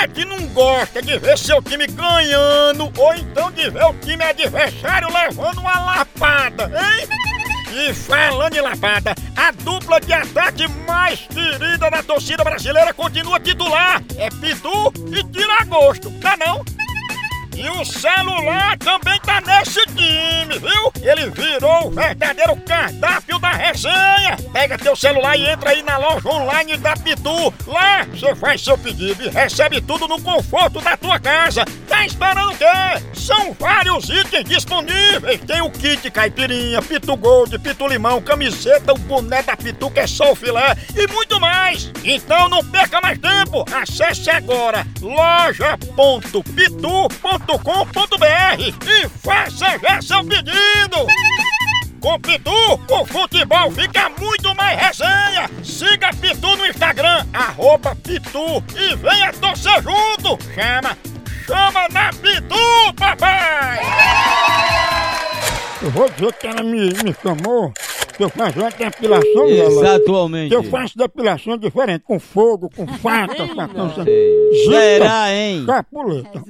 é que não gosta de ver seu time ganhando ou então de ver o time adversário levando uma lapada, hein? E falando em lapada, a dupla de ataque mais querida da torcida brasileira continua titular. É Pitu e Tiragosto, tá não? E o celular também tá nesse time, viu? Ele virou o verdadeiro cardápio resenha. Pega teu celular e entra aí na loja online da Pitu. Lá você faz seu pedido e recebe tudo no conforto da tua casa. Tá esperando o quê? São vários itens disponíveis. Tem o kit caipirinha, Pitu Gold, Pitu Limão, camiseta, o boné da Pitu que é só o filé e muito mais. Então não perca mais tempo. Acesse agora loja.pitu.com pitu.com.br e faça já seu pedido! Com Pitu, o futebol fica muito mais resenha! Siga Pitu no Instagram, arroba Pitu e venha torcer junto! Chama! Chama na Pitu, papai! Eu vou dizer que ela me, me chamou que eu faço uma depilação dela. Exatamente. Que eu faço depilação diferente, com fogo, com faca, facão, Será, hein? capuleta.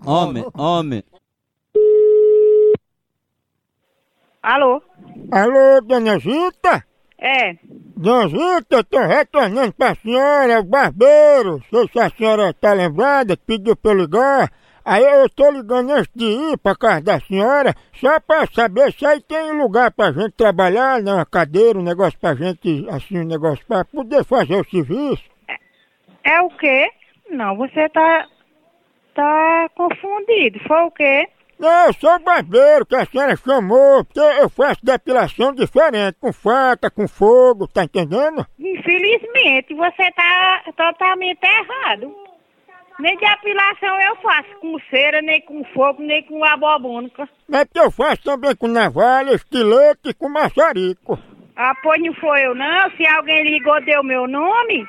Com Homem, homem. Alô? Alô, dona Zita? É. Dona Zita, eu tô retornando pra senhora, o barbeiro. Sei se a senhora tá lembrada, pediu pra eu ligar. Aí eu tô ligando antes de ir pra casa da senhora, só pra saber se aí tem lugar pra gente trabalhar, né? Uma cadeira, um negócio pra gente, assim, um negócio pra poder fazer o serviço. É o quê? Não, você tá. tá confundido. Foi o quê? Não, eu sou o barbeiro que a senhora chamou, porque eu faço depilação diferente, com faca, com fogo, tá entendendo? Infelizmente, você tá totalmente errado. Nem depilação eu faço com cera, nem com fogo, nem com abobônica. Mas porque eu faço também com navalha, estilete e com maçarico. Ah, pois não foi eu não. Se alguém ligou, deu meu nome.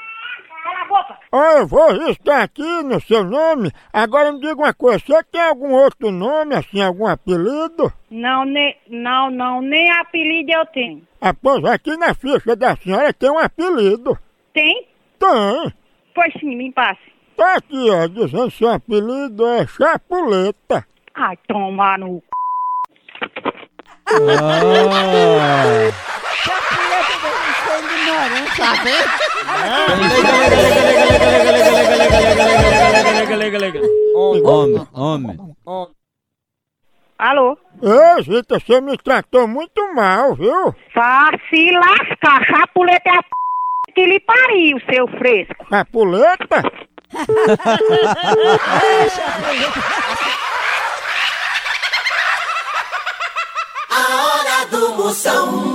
Cala a boca. Ó, eu vou riscar aqui no seu nome. Agora me diga uma coisa, você tem algum outro nome, assim, algum apelido? Não, nem, não, não, nem apelido eu tenho. Ah, pois aqui na ficha da senhora tem um apelido. Tem? Tem. Pois sim, me passe. Tá aqui, ó, dizendo que seu apelido é Chapuleta. Ai, toma no c... Ah. Homem, homem. Alô? Ei, Zita, você me tratou muito mal, viu? Vá se lascar, chapuleta é a p... que lhe pariu, seu fresco. Chapuleta? A hora do Moção.